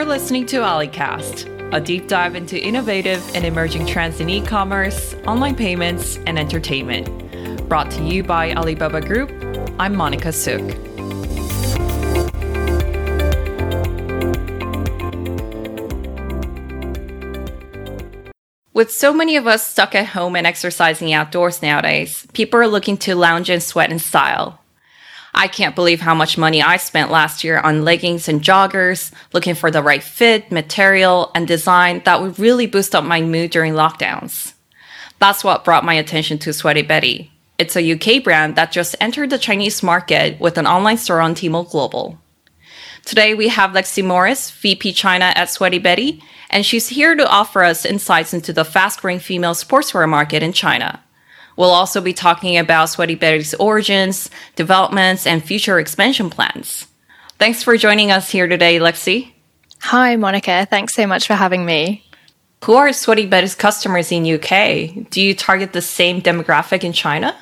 You're listening to AliCast, a deep dive into innovative and emerging trends in e commerce, online payments, and entertainment. Brought to you by Alibaba Group, I'm Monica Suk. With so many of us stuck at home and exercising outdoors nowadays, people are looking to lounge and sweat in style. I can't believe how much money I spent last year on leggings and joggers, looking for the right fit, material, and design that would really boost up my mood during lockdowns. That's what brought my attention to Sweaty Betty. It's a UK brand that just entered the Chinese market with an online store on Tmall Global. Today we have Lexi Morris, VP China at Sweaty Betty, and she's here to offer us insights into the fast growing female sportswear market in China. We'll also be talking about Sweaty Betty's origins, developments, and future expansion plans. Thanks for joining us here today, Lexi. Hi, Monica. Thanks so much for having me. Who are Sweaty Betty's customers in UK? Do you target the same demographic in China?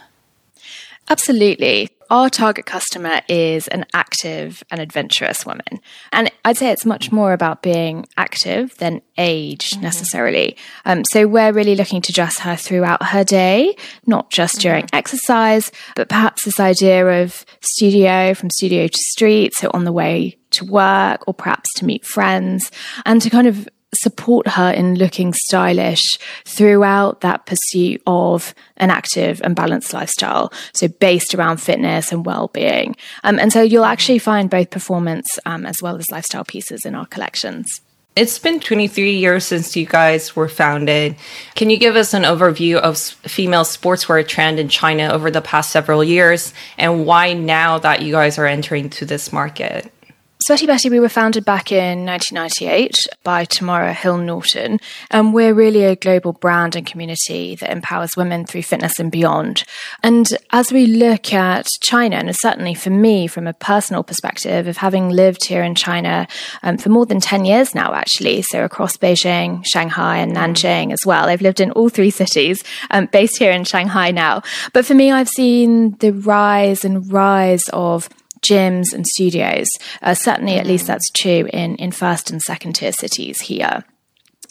Absolutely our target customer is an active and adventurous woman. And I'd say it's much more about being active than age mm-hmm. necessarily. Um, so we're really looking to dress her throughout her day, not just mm-hmm. during exercise, but perhaps this idea of studio from studio to street. So on the way to work or perhaps to meet friends and to kind of support her in looking stylish throughout that pursuit of an active and balanced lifestyle. So based around fitness and well-being. Um, and so you'll actually find both performance um, as well as lifestyle pieces in our collections. It's been 23 years since you guys were founded. Can you give us an overview of female sportswear trend in China over the past several years and why now that you guys are entering to this market? Sweaty Betty, we were founded back in 1998 by Tamara Hill Norton, and we're really a global brand and community that empowers women through fitness and beyond. And as we look at China, and certainly for me, from a personal perspective of having lived here in China um, for more than 10 years now, actually, so across Beijing, Shanghai, and Nanjing as well. I've lived in all three cities, um, based here in Shanghai now. But for me, I've seen the rise and rise of gyms and studios. Uh, certainly, at least that's true in, in first and second tier cities here.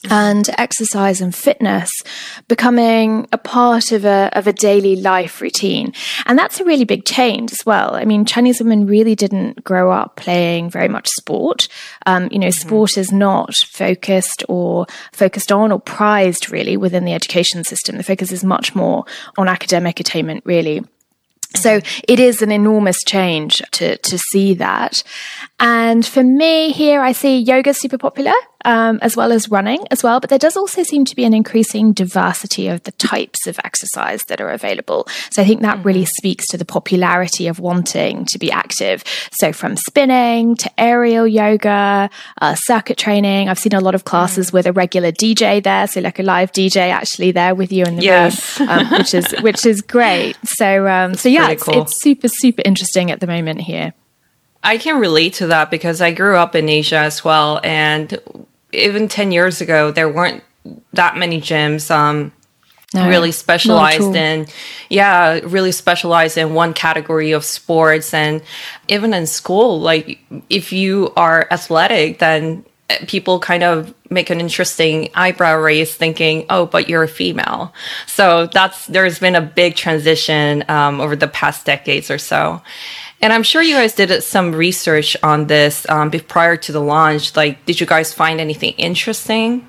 And exercise and fitness becoming a part of a of a daily life routine. And that's a really big change as well. I mean chinese women really didn't grow up playing very much sport. Um, you know mm-hmm. sport is not focused or focused on or prized really within the education system. The focus is much more on academic attainment really so it is an enormous change to, to see that. And for me here, I see yoga super popular, um, as well as running as well. But there does also seem to be an increasing diversity of the types of exercise that are available. So I think that really mm-hmm. speaks to the popularity of wanting to be active. So from spinning to aerial yoga, uh, circuit training. I've seen a lot of classes mm. with a regular DJ there. So like a live DJ actually there with you in the yes. room, um, which is, which is great. So, um, so yeah, it's, cool. it's super, super interesting at the moment here. I can relate to that because I grew up in Asia as well. And even 10 years ago, there weren't that many gyms. Um, no, really specialized in yeah really specialized in one category of sports and even in school like if you are athletic then people kind of make an interesting eyebrow raise thinking oh but you're a female so that's there's been a big transition um, over the past decades or so and I'm sure you guys did some research on this um, prior to the launch. Like, did you guys find anything interesting?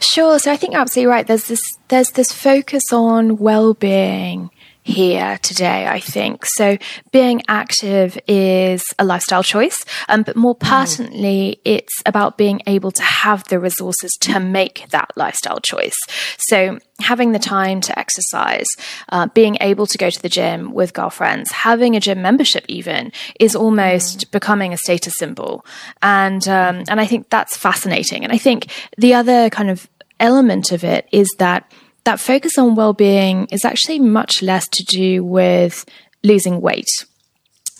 Sure. So I think you're absolutely right. There's this there's this focus on well-being here today, I think. So being active is a lifestyle choice, um, but more mm-hmm. pertinently, mm. it's about being able to have the resources to make that lifestyle choice. So having the time to exercise, uh, being able to go to the gym with girlfriends, having a gym membership even is almost mm. becoming a status symbol. And, um, and I think that's fascinating. And I think the other kind of element of it is that that focus on well being is actually much less to do with losing weight.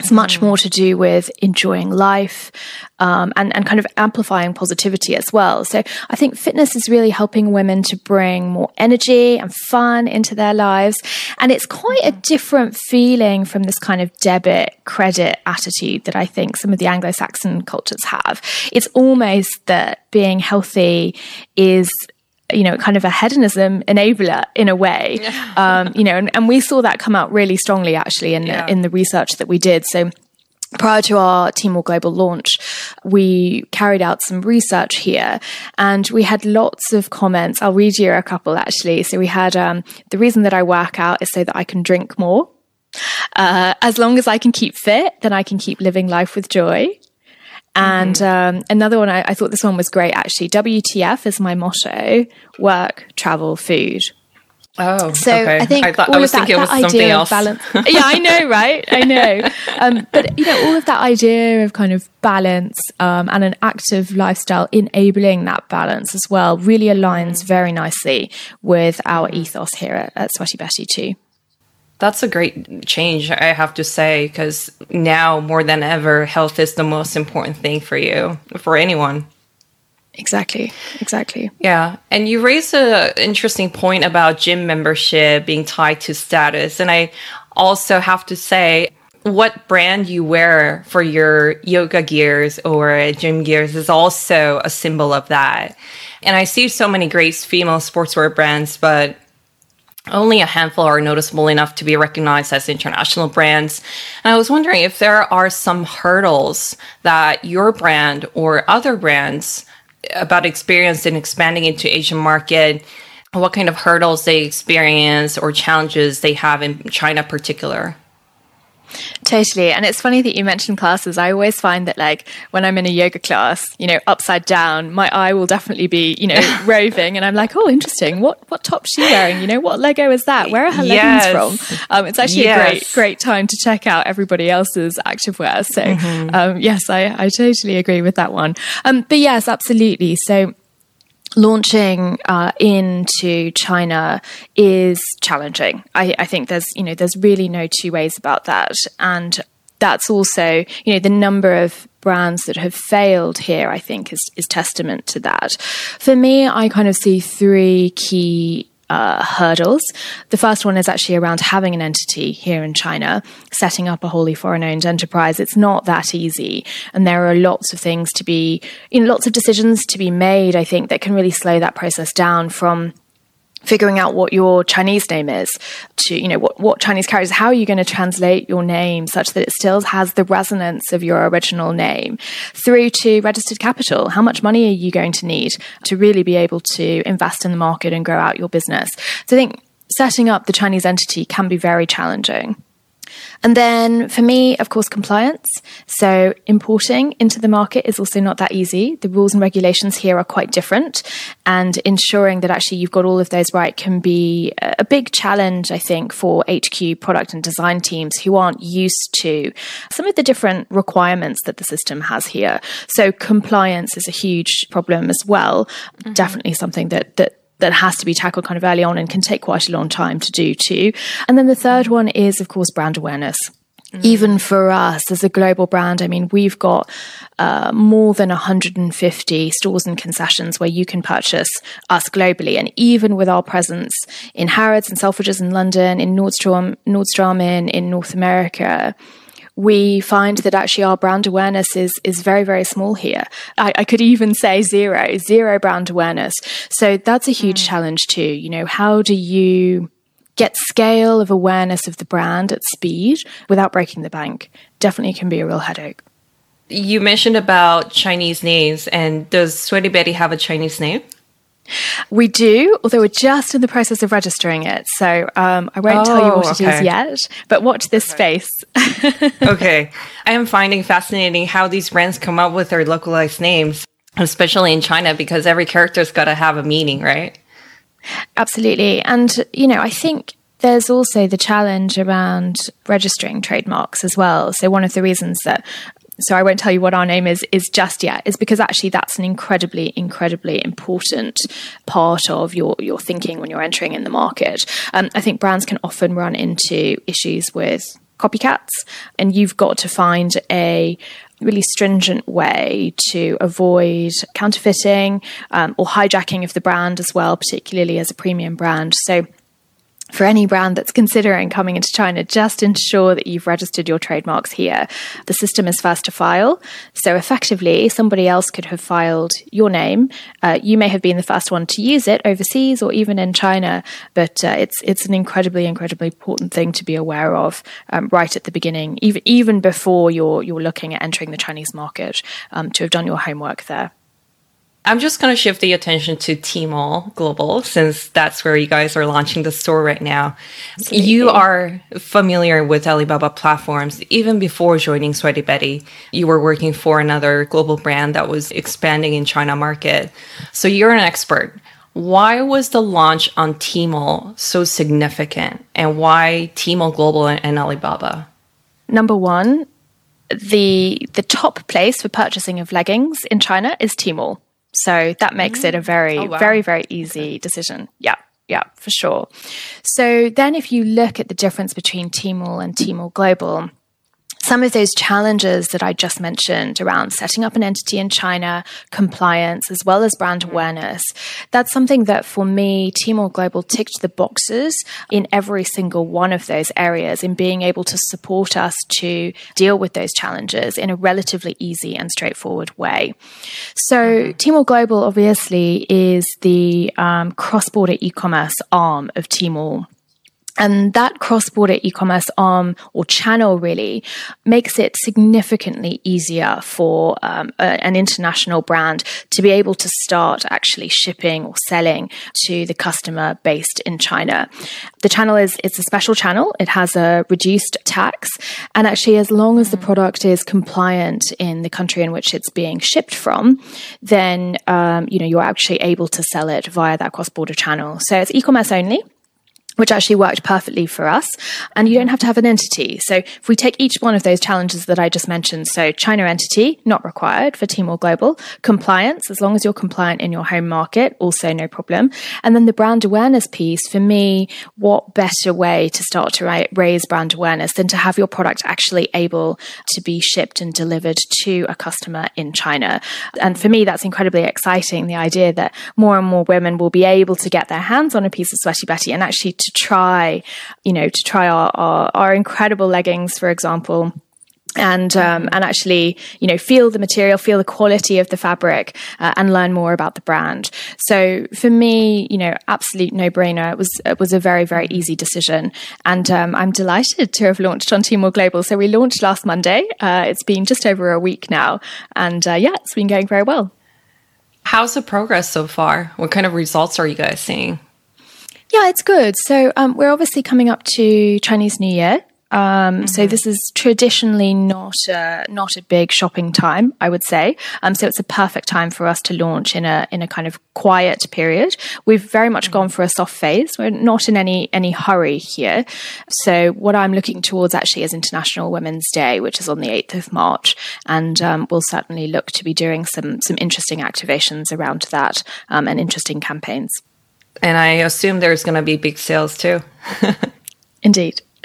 It's much more to do with enjoying life um, and, and kind of amplifying positivity as well. So I think fitness is really helping women to bring more energy and fun into their lives. And it's quite a different feeling from this kind of debit credit attitude that I think some of the Anglo Saxon cultures have. It's almost that being healthy is you know, kind of a hedonism enabler in a way. Yeah. Um, you know, and, and, we saw that come out really strongly actually in yeah. in the research that we did. So prior to our Tmall Global launch, we carried out some research here and we had lots of comments. I'll read you a couple actually. So we had um, the reason that I work out is so that I can drink more. Uh, as long as I can keep fit, then I can keep living life with joy. And mm-hmm. um, another one, I, I, thought this one was great actually. WTF is my motto work, travel, food. Oh, so okay. I think I thought, all I was of that, that idea else. of balance. yeah, I know, right? I know. Um, but you know, all of that idea of kind of balance um, and an active lifestyle enabling that balance as well really aligns mm. very nicely with our ethos here at, at Sweaty Betty too. That's a great change, I have to say, because now more than ever, health is the most important thing for you, for anyone. Exactly. Exactly. Yeah. And you raised an interesting point about gym membership being tied to status. And I also have to say, what brand you wear for your yoga gears or gym gears is also a symbol of that. And I see so many great female sportswear brands, but only a handful are noticeable enough to be recognized as international brands. And I was wondering if there are some hurdles that your brand or other brands about experience in expanding into Asian market, what kind of hurdles they experience or challenges they have in China particular. Totally. And it's funny that you mentioned classes. I always find that, like, when I'm in a yoga class, you know, upside down, my eye will definitely be, you know, roving. And I'm like, oh, interesting. What what top she wearing? You know, what Lego is that? Where are her yes. leggings from? Um, it's actually yes. a great, great time to check out everybody else's activewear. So, mm-hmm. um, yes, I, I totally agree with that one. Um, but yes, absolutely. So, launching uh, into China is challenging. I, I, think there's you know there's really no two ways about that, and that's also you know the number of brands that have failed here. I think is is testament to that. For me, I kind of see three key uh, hurdles. The first one is actually around having an entity here in China, setting up a wholly foreign owned enterprise. It's not that easy. And there are lots of things to be, you know, lots of decisions to be made, I think, that can really slow that process down from figuring out what your Chinese name is to, you know, what, what Chinese characters, how are you going to translate your name such that it still has the resonance of your original name through to registered capital? How much money are you going to need to really be able to invest in the market and grow out your business? So I think setting up the Chinese entity can be very challenging. And then for me, of course, compliance. So importing into the market is also not that easy. The rules and regulations here are quite different and ensuring that actually you've got all of those right can be a big challenge, I think, for HQ product and design teams who aren't used to some of the different requirements that the system has here. So compliance is a huge problem as well. Mm-hmm. Definitely something that, that that has to be tackled kind of early on and can take quite a long time to do too. And then the third one is, of course, brand awareness. Mm. Even for us as a global brand, I mean, we've got uh, more than 150 stores and concessions where you can purchase us globally. And even with our presence in Harrods and Selfridges in London, in Nordstrom, Nordstrom in, in North America, we find that actually our brand awareness is is very very small here. I, I could even say zero, zero brand awareness. So that's a huge mm. challenge too. You know, how do you get scale of awareness of the brand at speed without breaking the bank? Definitely can be a real headache. You mentioned about Chinese names, and does Sweaty Betty have a Chinese name? We do, although we're just in the process of registering it. So um, I won't oh, tell you what okay. it is yet, but watch this space. okay. I am finding fascinating how these brands come up with their localized names, especially in China, because every character's got to have a meaning, right? Absolutely. And, you know, I think there's also the challenge around registering trademarks as well. So, one of the reasons that so I won't tell you what our name is is just yet is because actually that's an incredibly incredibly important part of your your thinking when you're entering in the market. Um, I think brands can often run into issues with copycats, and you've got to find a really stringent way to avoid counterfeiting um, or hijacking of the brand as well, particularly as a premium brand. So for any brand that's considering coming into China, just ensure that you've registered your trademarks here. The system is first to file. So effectively, somebody else could have filed your name. Uh, you may have been the first one to use it overseas or even in China, but uh, it's it's an incredibly, incredibly important thing to be aware of um, right at the beginning, even even before you're you're looking at entering the Chinese market, um, to have done your homework there. I'm just going to shift the attention to Tmall Global since that's where you guys are launching the store right now. Absolutely. You are familiar with Alibaba platforms. Even before joining Sweaty Betty, you were working for another global brand that was expanding in China market. So you're an expert. Why was the launch on Tmall so significant and why Tmall Global and Alibaba? Number one, the the top place for purchasing of leggings in China is Tmall. So that makes mm. it a mm. very, oh, wow. very, very easy decision. Yeah. Yeah, for sure. So then if you look at the difference between Tmall and Tmall Global, some of those challenges that I just mentioned around setting up an entity in China, compliance, as well as brand awareness, that's something that for me, Tmall Global ticked the boxes in every single one of those areas in being able to support us to deal with those challenges in a relatively easy and straightforward way. So, mm-hmm. Tmall Global obviously is the um, cross border e commerce arm of Tmall. And that cross border e commerce arm or channel really makes it significantly easier for um, a, an international brand to be able to start actually shipping or selling to the customer based in China. The channel is it's a special channel. It has a reduced tax. And actually, as long as the mm. product is compliant in the country in which it's being shipped from, then um, you know you're actually able to sell it via that cross border channel. So it's e commerce only which actually worked perfectly for us. And you don't have to have an entity. So if we take each one of those challenges that I just mentioned, so China entity, not required for Tmall Global, compliance, as long as you're compliant in your home market, also no problem. And then the brand awareness piece, for me, what better way to start to raise brand awareness than to have your product actually able to be shipped and delivered to a customer in China? And for me, that's incredibly exciting. The idea that more and more women will be able to get their hands on a piece of Sweaty Betty and actually to try, you know, to try our, our, our incredible leggings, for example and um, and actually you know feel the material feel the quality of the fabric uh, and learn more about the brand. So for me you know absolute no brainer it was it was a very very easy decision. And um, I'm delighted to have launched on Tmall Global. So we launched last Monday. Uh, it's been just over a week now. And uh, yeah it's been going very well. How's the progress so far? What kind of results are you guys seeing yeah, it's good. So um, we're obviously coming up to Chinese New Year. Um, mm-hmm. So this is traditionally not a, not a big shopping time, I would say. Um, so it's a perfect time for us to launch in a in a kind of quiet period. We've very much mm-hmm. gone for a soft phase. We're not in any any hurry here. So what I'm looking towards actually is International Women's Day, which is on the 8th of March, and um, we'll certainly look to be doing some some interesting activations around that um, and interesting campaigns. And I assume there's going to be big sales too. Indeed.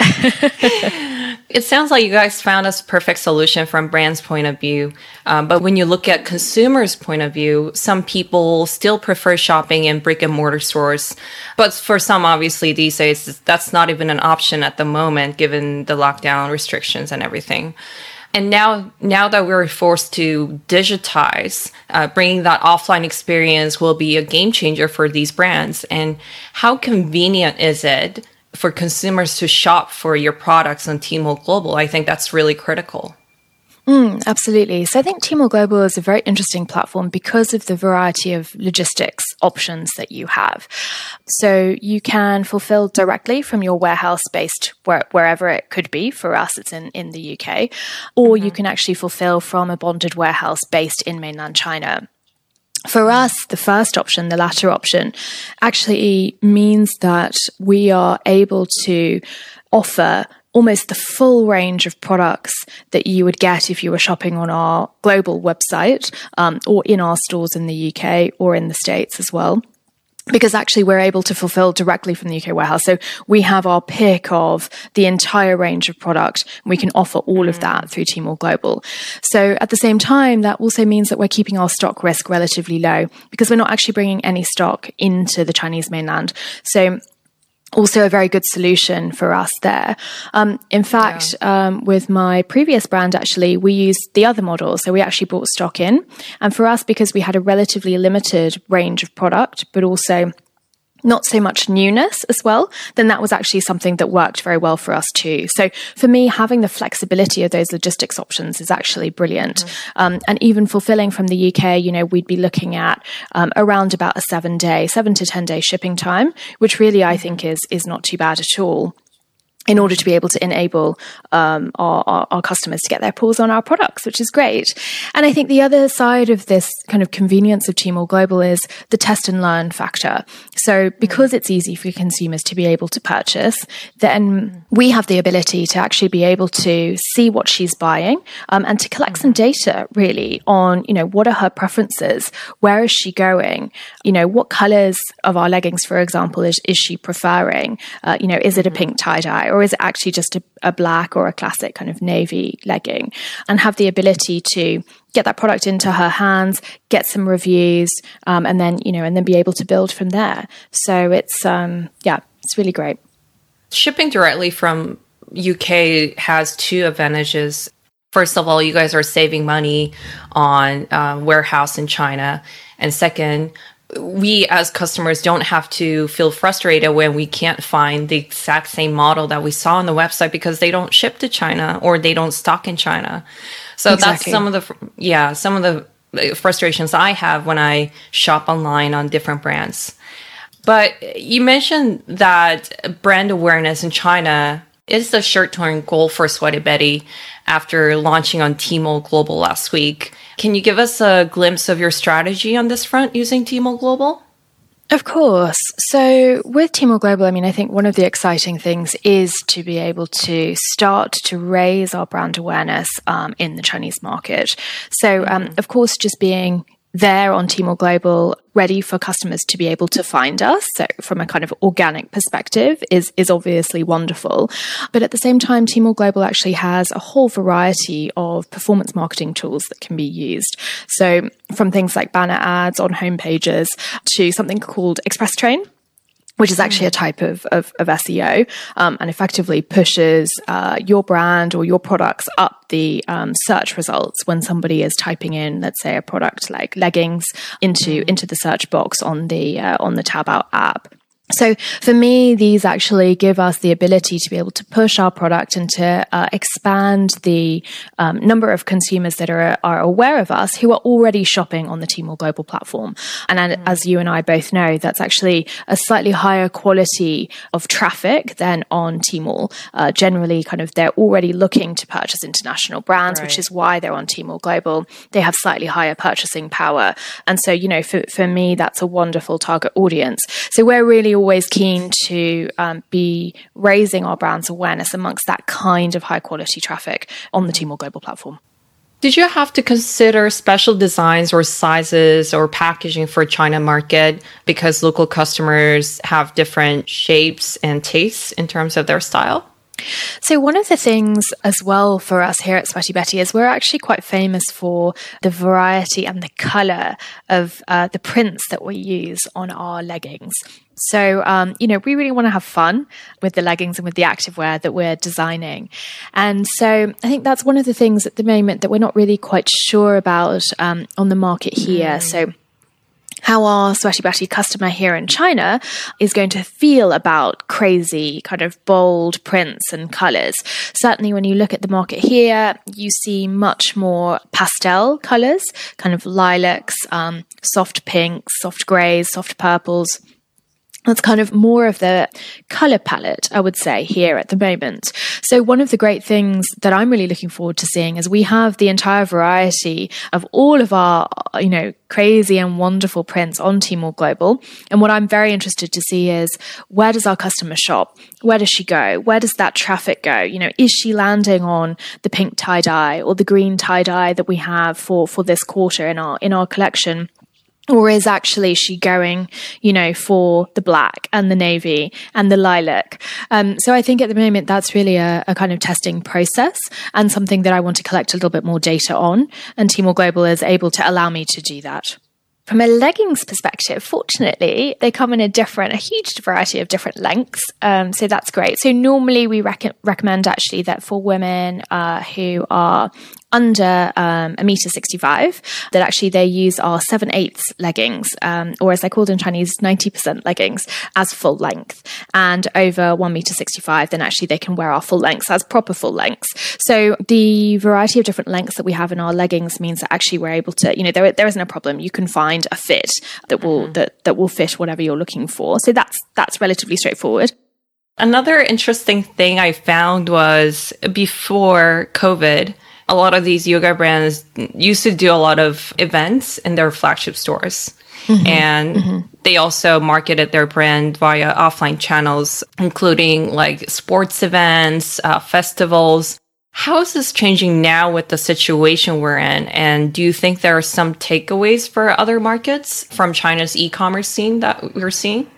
it sounds like you guys found a perfect solution from brand's point of view. Um, but when you look at consumers' point of view, some people still prefer shopping in brick and mortar stores. But for some, obviously, these days, that's not even an option at the moment, given the lockdown restrictions and everything. And now, now that we're forced to digitize, uh, bringing that offline experience will be a game changer for these brands. And how convenient is it for consumers to shop for your products on Tmall Global? I think that's really critical. Mm, absolutely. So I think Tmall Global is a very interesting platform because of the variety of logistics options that you have. So you can fulfill directly from your warehouse based where, wherever it could be. For us, it's in, in the UK. Or mm-hmm. you can actually fulfill from a bonded warehouse based in mainland China. For us, the first option, the latter option, actually means that we are able to offer almost the full range of products that you would get if you were shopping on our global website um, or in our stores in the UK or in the States as well. because actually we're able to fulfill directly from the UK warehouse. So we have our pick of the entire range of product. We can offer all of that through Tmall Global. So at the same time, that also means that we're keeping our stock risk relatively low because we're not actually bringing any stock into the Chinese mainland. So also a very good solution for us there. Um, in fact, yeah. um, with my previous brand, actually, we used the other model. So we actually bought stock in. And for us, because we had a relatively limited range of product, but also not so much newness as well, then that was actually something that worked very well for us too. So for me, having the flexibility of those logistics options is actually brilliant. Mm-hmm. Um, and even fulfilling from the UK, you know, we'd be looking at um, around about a seven day, seven to 10 day shipping time, which really I think is, is not too bad at all in order to be able to enable um, our, our, our, customers to get their paws on our products, which is great. And I think the other side of this kind of convenience of Tmall Global is the test and learn factor. So because it's easy for consumers to be able to purchase, then we have the ability to actually be able to see what she's buying um, and to collect some data really on, you know, what are her preferences? Where is she going? You know, what colors of our leggings, for example, is, is she preferring? Uh, you know, is it a pink tie dye? Or is it actually just a, a black or a classic kind of navy legging? And have the ability to get that product into her hands, get some reviews, um, and then you know, and then be able to build from there. So it's um, yeah, it's really great. Shipping directly from UK has two advantages. First of all, you guys are saving money on uh, warehouse in China, and second, we as customers don't have to feel frustrated when we can't find the exact same model that we saw on the website because they don't ship to China or they don't stock in China. So exactly. that's some of the yeah, some of the uh, frustrations I have when I shop online on different brands. But you mentioned that brand awareness in China is the short-term goal for Sweaty Betty after launching on Tmall Global last week. Can you give us a glimpse of your strategy on this front using Tmall Global? Of course. So with Tmall Global, I mean, I think one of the exciting things is to be able to start to raise our brand awareness um, in the Chinese market. So, um, mm-hmm. of course, just being there on Tmall Global, ready for customers to be able to find us. So from a kind of organic perspective is, is obviously wonderful. But at the same time, Tmall Global actually has a whole variety of performance marketing tools that can be used. So from things like banner ads on homepages to something called Express Train which is actually a type of, of, of SEO um, and effectively pushes uh, your brand or your products up the um, search results when somebody is typing in, let's say, a product like leggings into into the search box on the uh, on the Taobao app. So for me, these actually give us the ability to be able to push our product and to uh, expand the um, number of consumers that are, are aware of us who are already shopping on the Tmall Global platform. And mm. as you and I both know, that's actually a slightly higher quality of traffic than on Tmall. Uh, generally, kind of they're already looking to purchase international brands, right. which is why they're on Tmall Global. They have slightly higher purchasing power. And so, you know, for, for me, that's a wonderful target audience. So we're really always keen to um, be raising our brand's awareness amongst that kind of high quality traffic on the Tmall Global platform. Did you have to consider special designs or sizes or packaging for China market because local customers have different shapes and tastes in terms of their style? So, one of the things as well for us here at Sweaty Betty is we're actually quite famous for the variety and the colour of uh, the prints that we use on our leggings. So, um, you know, we really want to have fun with the leggings and with the activewear that we're designing. And so I think that's one of the things at the moment that we're not really quite sure about um, on the market here. Mm. So, how our Sweaty Betty customer here in China is going to feel about crazy, kind of bold prints and colors. Certainly, when you look at the market here, you see much more pastel colors, kind of lilacs, um, soft pinks, soft grays, soft purples that's kind of more of the color palette, I would say, here at the moment. So, one of the great things that I'm really looking forward to seeing is we have the entire variety of all of our, you know, crazy and wonderful prints on Tmall Global. And what I'm very interested to see is where does our customer shop? Where does she go? Where does that traffic go? You know, is she landing on the pink tie dye or the green tie dye that we have for, for this quarter in our, in our collection? Or is actually she going, you know, for the black and the navy and the lilac? Um, so I think at the moment that's really a, a, kind of testing process and something that I want to collect a little bit more data on. And Tmall Global is able to allow me to do that. From a leggings perspective, fortunately, they come in a different, a huge variety of different lengths. Um, so that's great. So normally we rec- recommend actually that for women uh, who are under um, a meter 65 that actually they use our 7 eighths leggings um, or as they're called in chinese 90% leggings as full length. And over 1 meter 65 then actually they can wear our full lengths as proper full lengths. So the variety of different lengths that we have in our leggings means that actually we're able to you know there, there isn't a problem. You can find a fit that will mm-hmm. that, that will fit whatever you're looking for. So that's that's relatively straightforward. Another interesting thing I found was before COVID, a lot of these yoga brands used to do a lot of events in their flagship stores. Mm-hmm. And mm-hmm. they also marketed their brand via offline channels, including like sports events, uh, festivals. How is this changing now with the situation we're in? And do you think there are some takeaways for other markets from China's e commerce scene that we're seeing?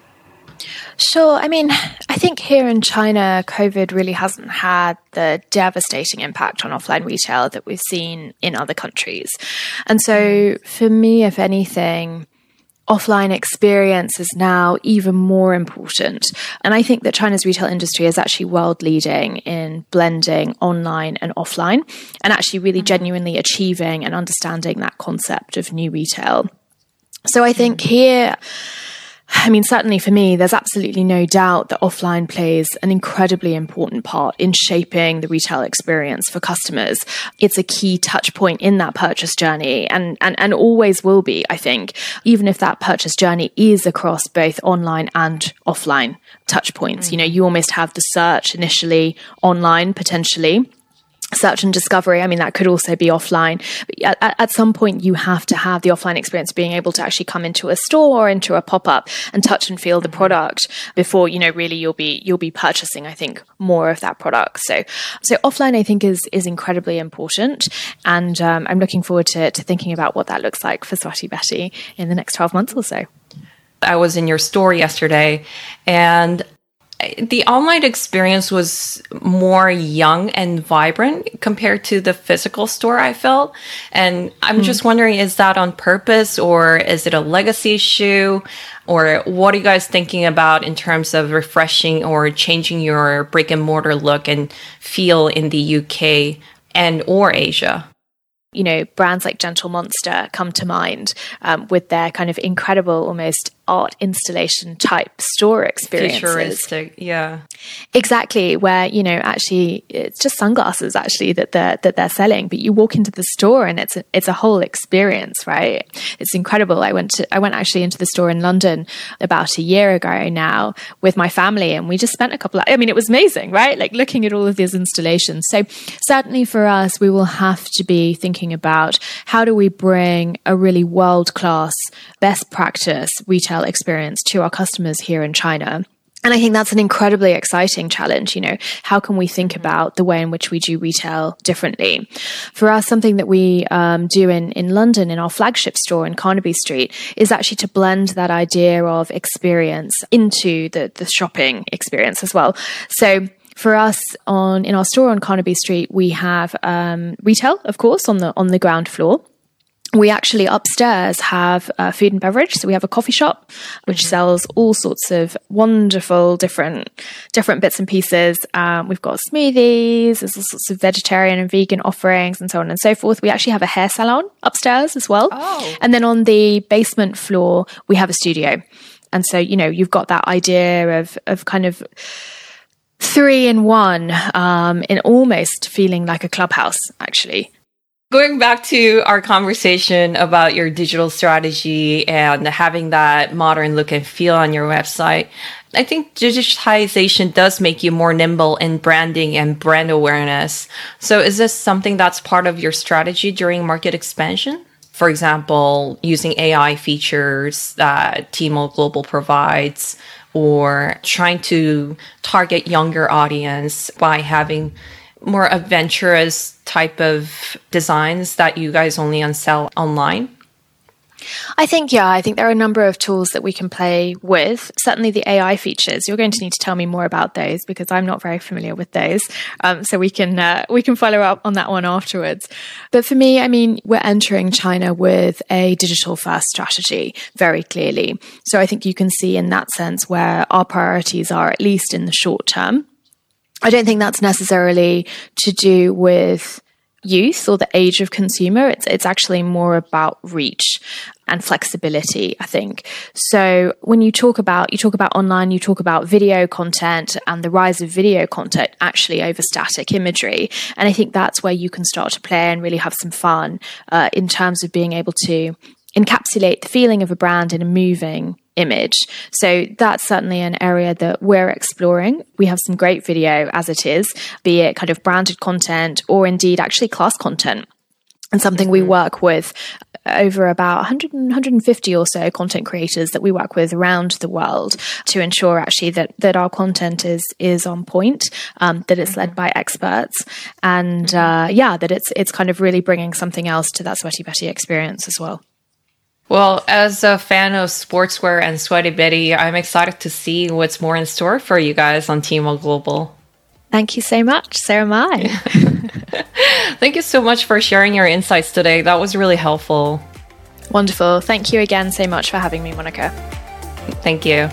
Sure. I mean, I think here in China, COVID really hasn't had the devastating impact on offline retail that we've seen in other countries. And so for me, if anything, offline experience is now even more important. And I think that China's retail industry is actually world leading in blending online and offline and actually really mm-hmm. genuinely achieving and understanding that concept of new retail. So I think here, I mean, certainly for me, there's absolutely no doubt that offline plays an incredibly important part in shaping the retail experience for customers. It's a key touch point in that purchase journey and, and, and always will be, I think, even if that purchase journey is across both online and offline touch points. Mm. You know, you almost have the search initially online potentially search and discovery. I mean, that could also be offline. But at, at, some point, you have to have the offline experience of being able to actually come into a store or into a pop up and touch and feel the product before, you know, really you'll be, you'll be purchasing, I think, more of that product. So, so offline, I think is, is incredibly important. And um, I'm looking forward to, to thinking about what that looks like for Sweaty Betty in the next 12 months or so. I was in your store yesterday and the online experience was more young and vibrant compared to the physical store I felt. And I'm mm. just wondering, is that on purpose or is it a legacy issue? Or what are you guys thinking about in terms of refreshing or changing your brick and mortar look and feel in the UK and or Asia? You know, brands like Gentle Monster come to mind um, with their kind of incredible, almost art installation type store experiences. Futuristic, yeah. Exactly, where, you know, actually it's just sunglasses actually that they're that they're selling, but you walk into the store and it's a, it's a whole experience, right? It's incredible. I went to I went actually into the store in London about a year ago now with my family and we just spent a couple of, I mean it was amazing, right? Like looking at all of these installations. So certainly for us we will have to be thinking about how do we bring a really world-class best practice retail retail experience to our customers here in China. And I think that's an incredibly exciting challenge. You know, how can we think about the way in which we do retail differently? For us, something that we um, do in, in London in our flagship store in Carnaby Street is actually to blend that idea of experience into the, the shopping experience as well. So, for us on in our store on Carnaby Street, we have um, retail, of course, on the on the ground floor we actually upstairs have uh, food and beverage. So we have a coffee shop which mm-hmm. sells all sorts of wonderful different different bits and pieces. Um, we've got smoothies, there's all sorts of vegetarian and vegan offerings, and so on and so forth. We actually have a hair salon upstairs as well. Oh. And then on the basement floor, we have a studio. And so you know you've got that idea of of kind of three in one um, in almost feeling like a clubhouse actually Going back to our conversation about your digital strategy and having that modern look and feel on your website, I think digitization does make you more nimble in branding and brand awareness. So, is this something that's part of your strategy during market expansion? For example, using AI features that Tmall Global provides, or trying to target younger audience by having more adventurous type of designs that you guys only on sell online? I think, yeah, I think there are a number of tools that we can play with. Certainly the AI features. You're going to need to tell me more about those because I'm not very familiar with those. Um, so we can, uh, we can follow up on that one afterwards. But for me, I mean, we're entering China with a digital first strategy very clearly. So I think you can see in that sense where our priorities are, at least in the short term. I don't think that's necessarily to do with youth or the age of consumer. It's it's actually more about reach and flexibility, I think. So when you talk about you talk about online, you talk about video content and the rise of video content actually over static imagery, and I think that's where you can start to play and really have some fun uh, in terms of being able to encapsulate the feeling of a brand in a moving image. So that's certainly an area that we're exploring. We have some great video as it is, be it kind of branded content or indeed actually class content. And something we mm-hmm. work with over about 100, 150 or so content creators that we work with around the world to ensure actually that, that our content is, is on point, um, that it's led mm-hmm. by experts and, mm-hmm. uh, yeah, that it's, it's kind of really bringing something else to that Sweaty Betty experience as well. Well, as a fan of sportswear and Sweaty Betty, I'm excited to see what's more in store for you guys on Tmall Global. Thank you so much. So am I. Thank you so much for sharing your insights today. That was really helpful. Wonderful. Thank you again so much for having me, Monica. Thank you.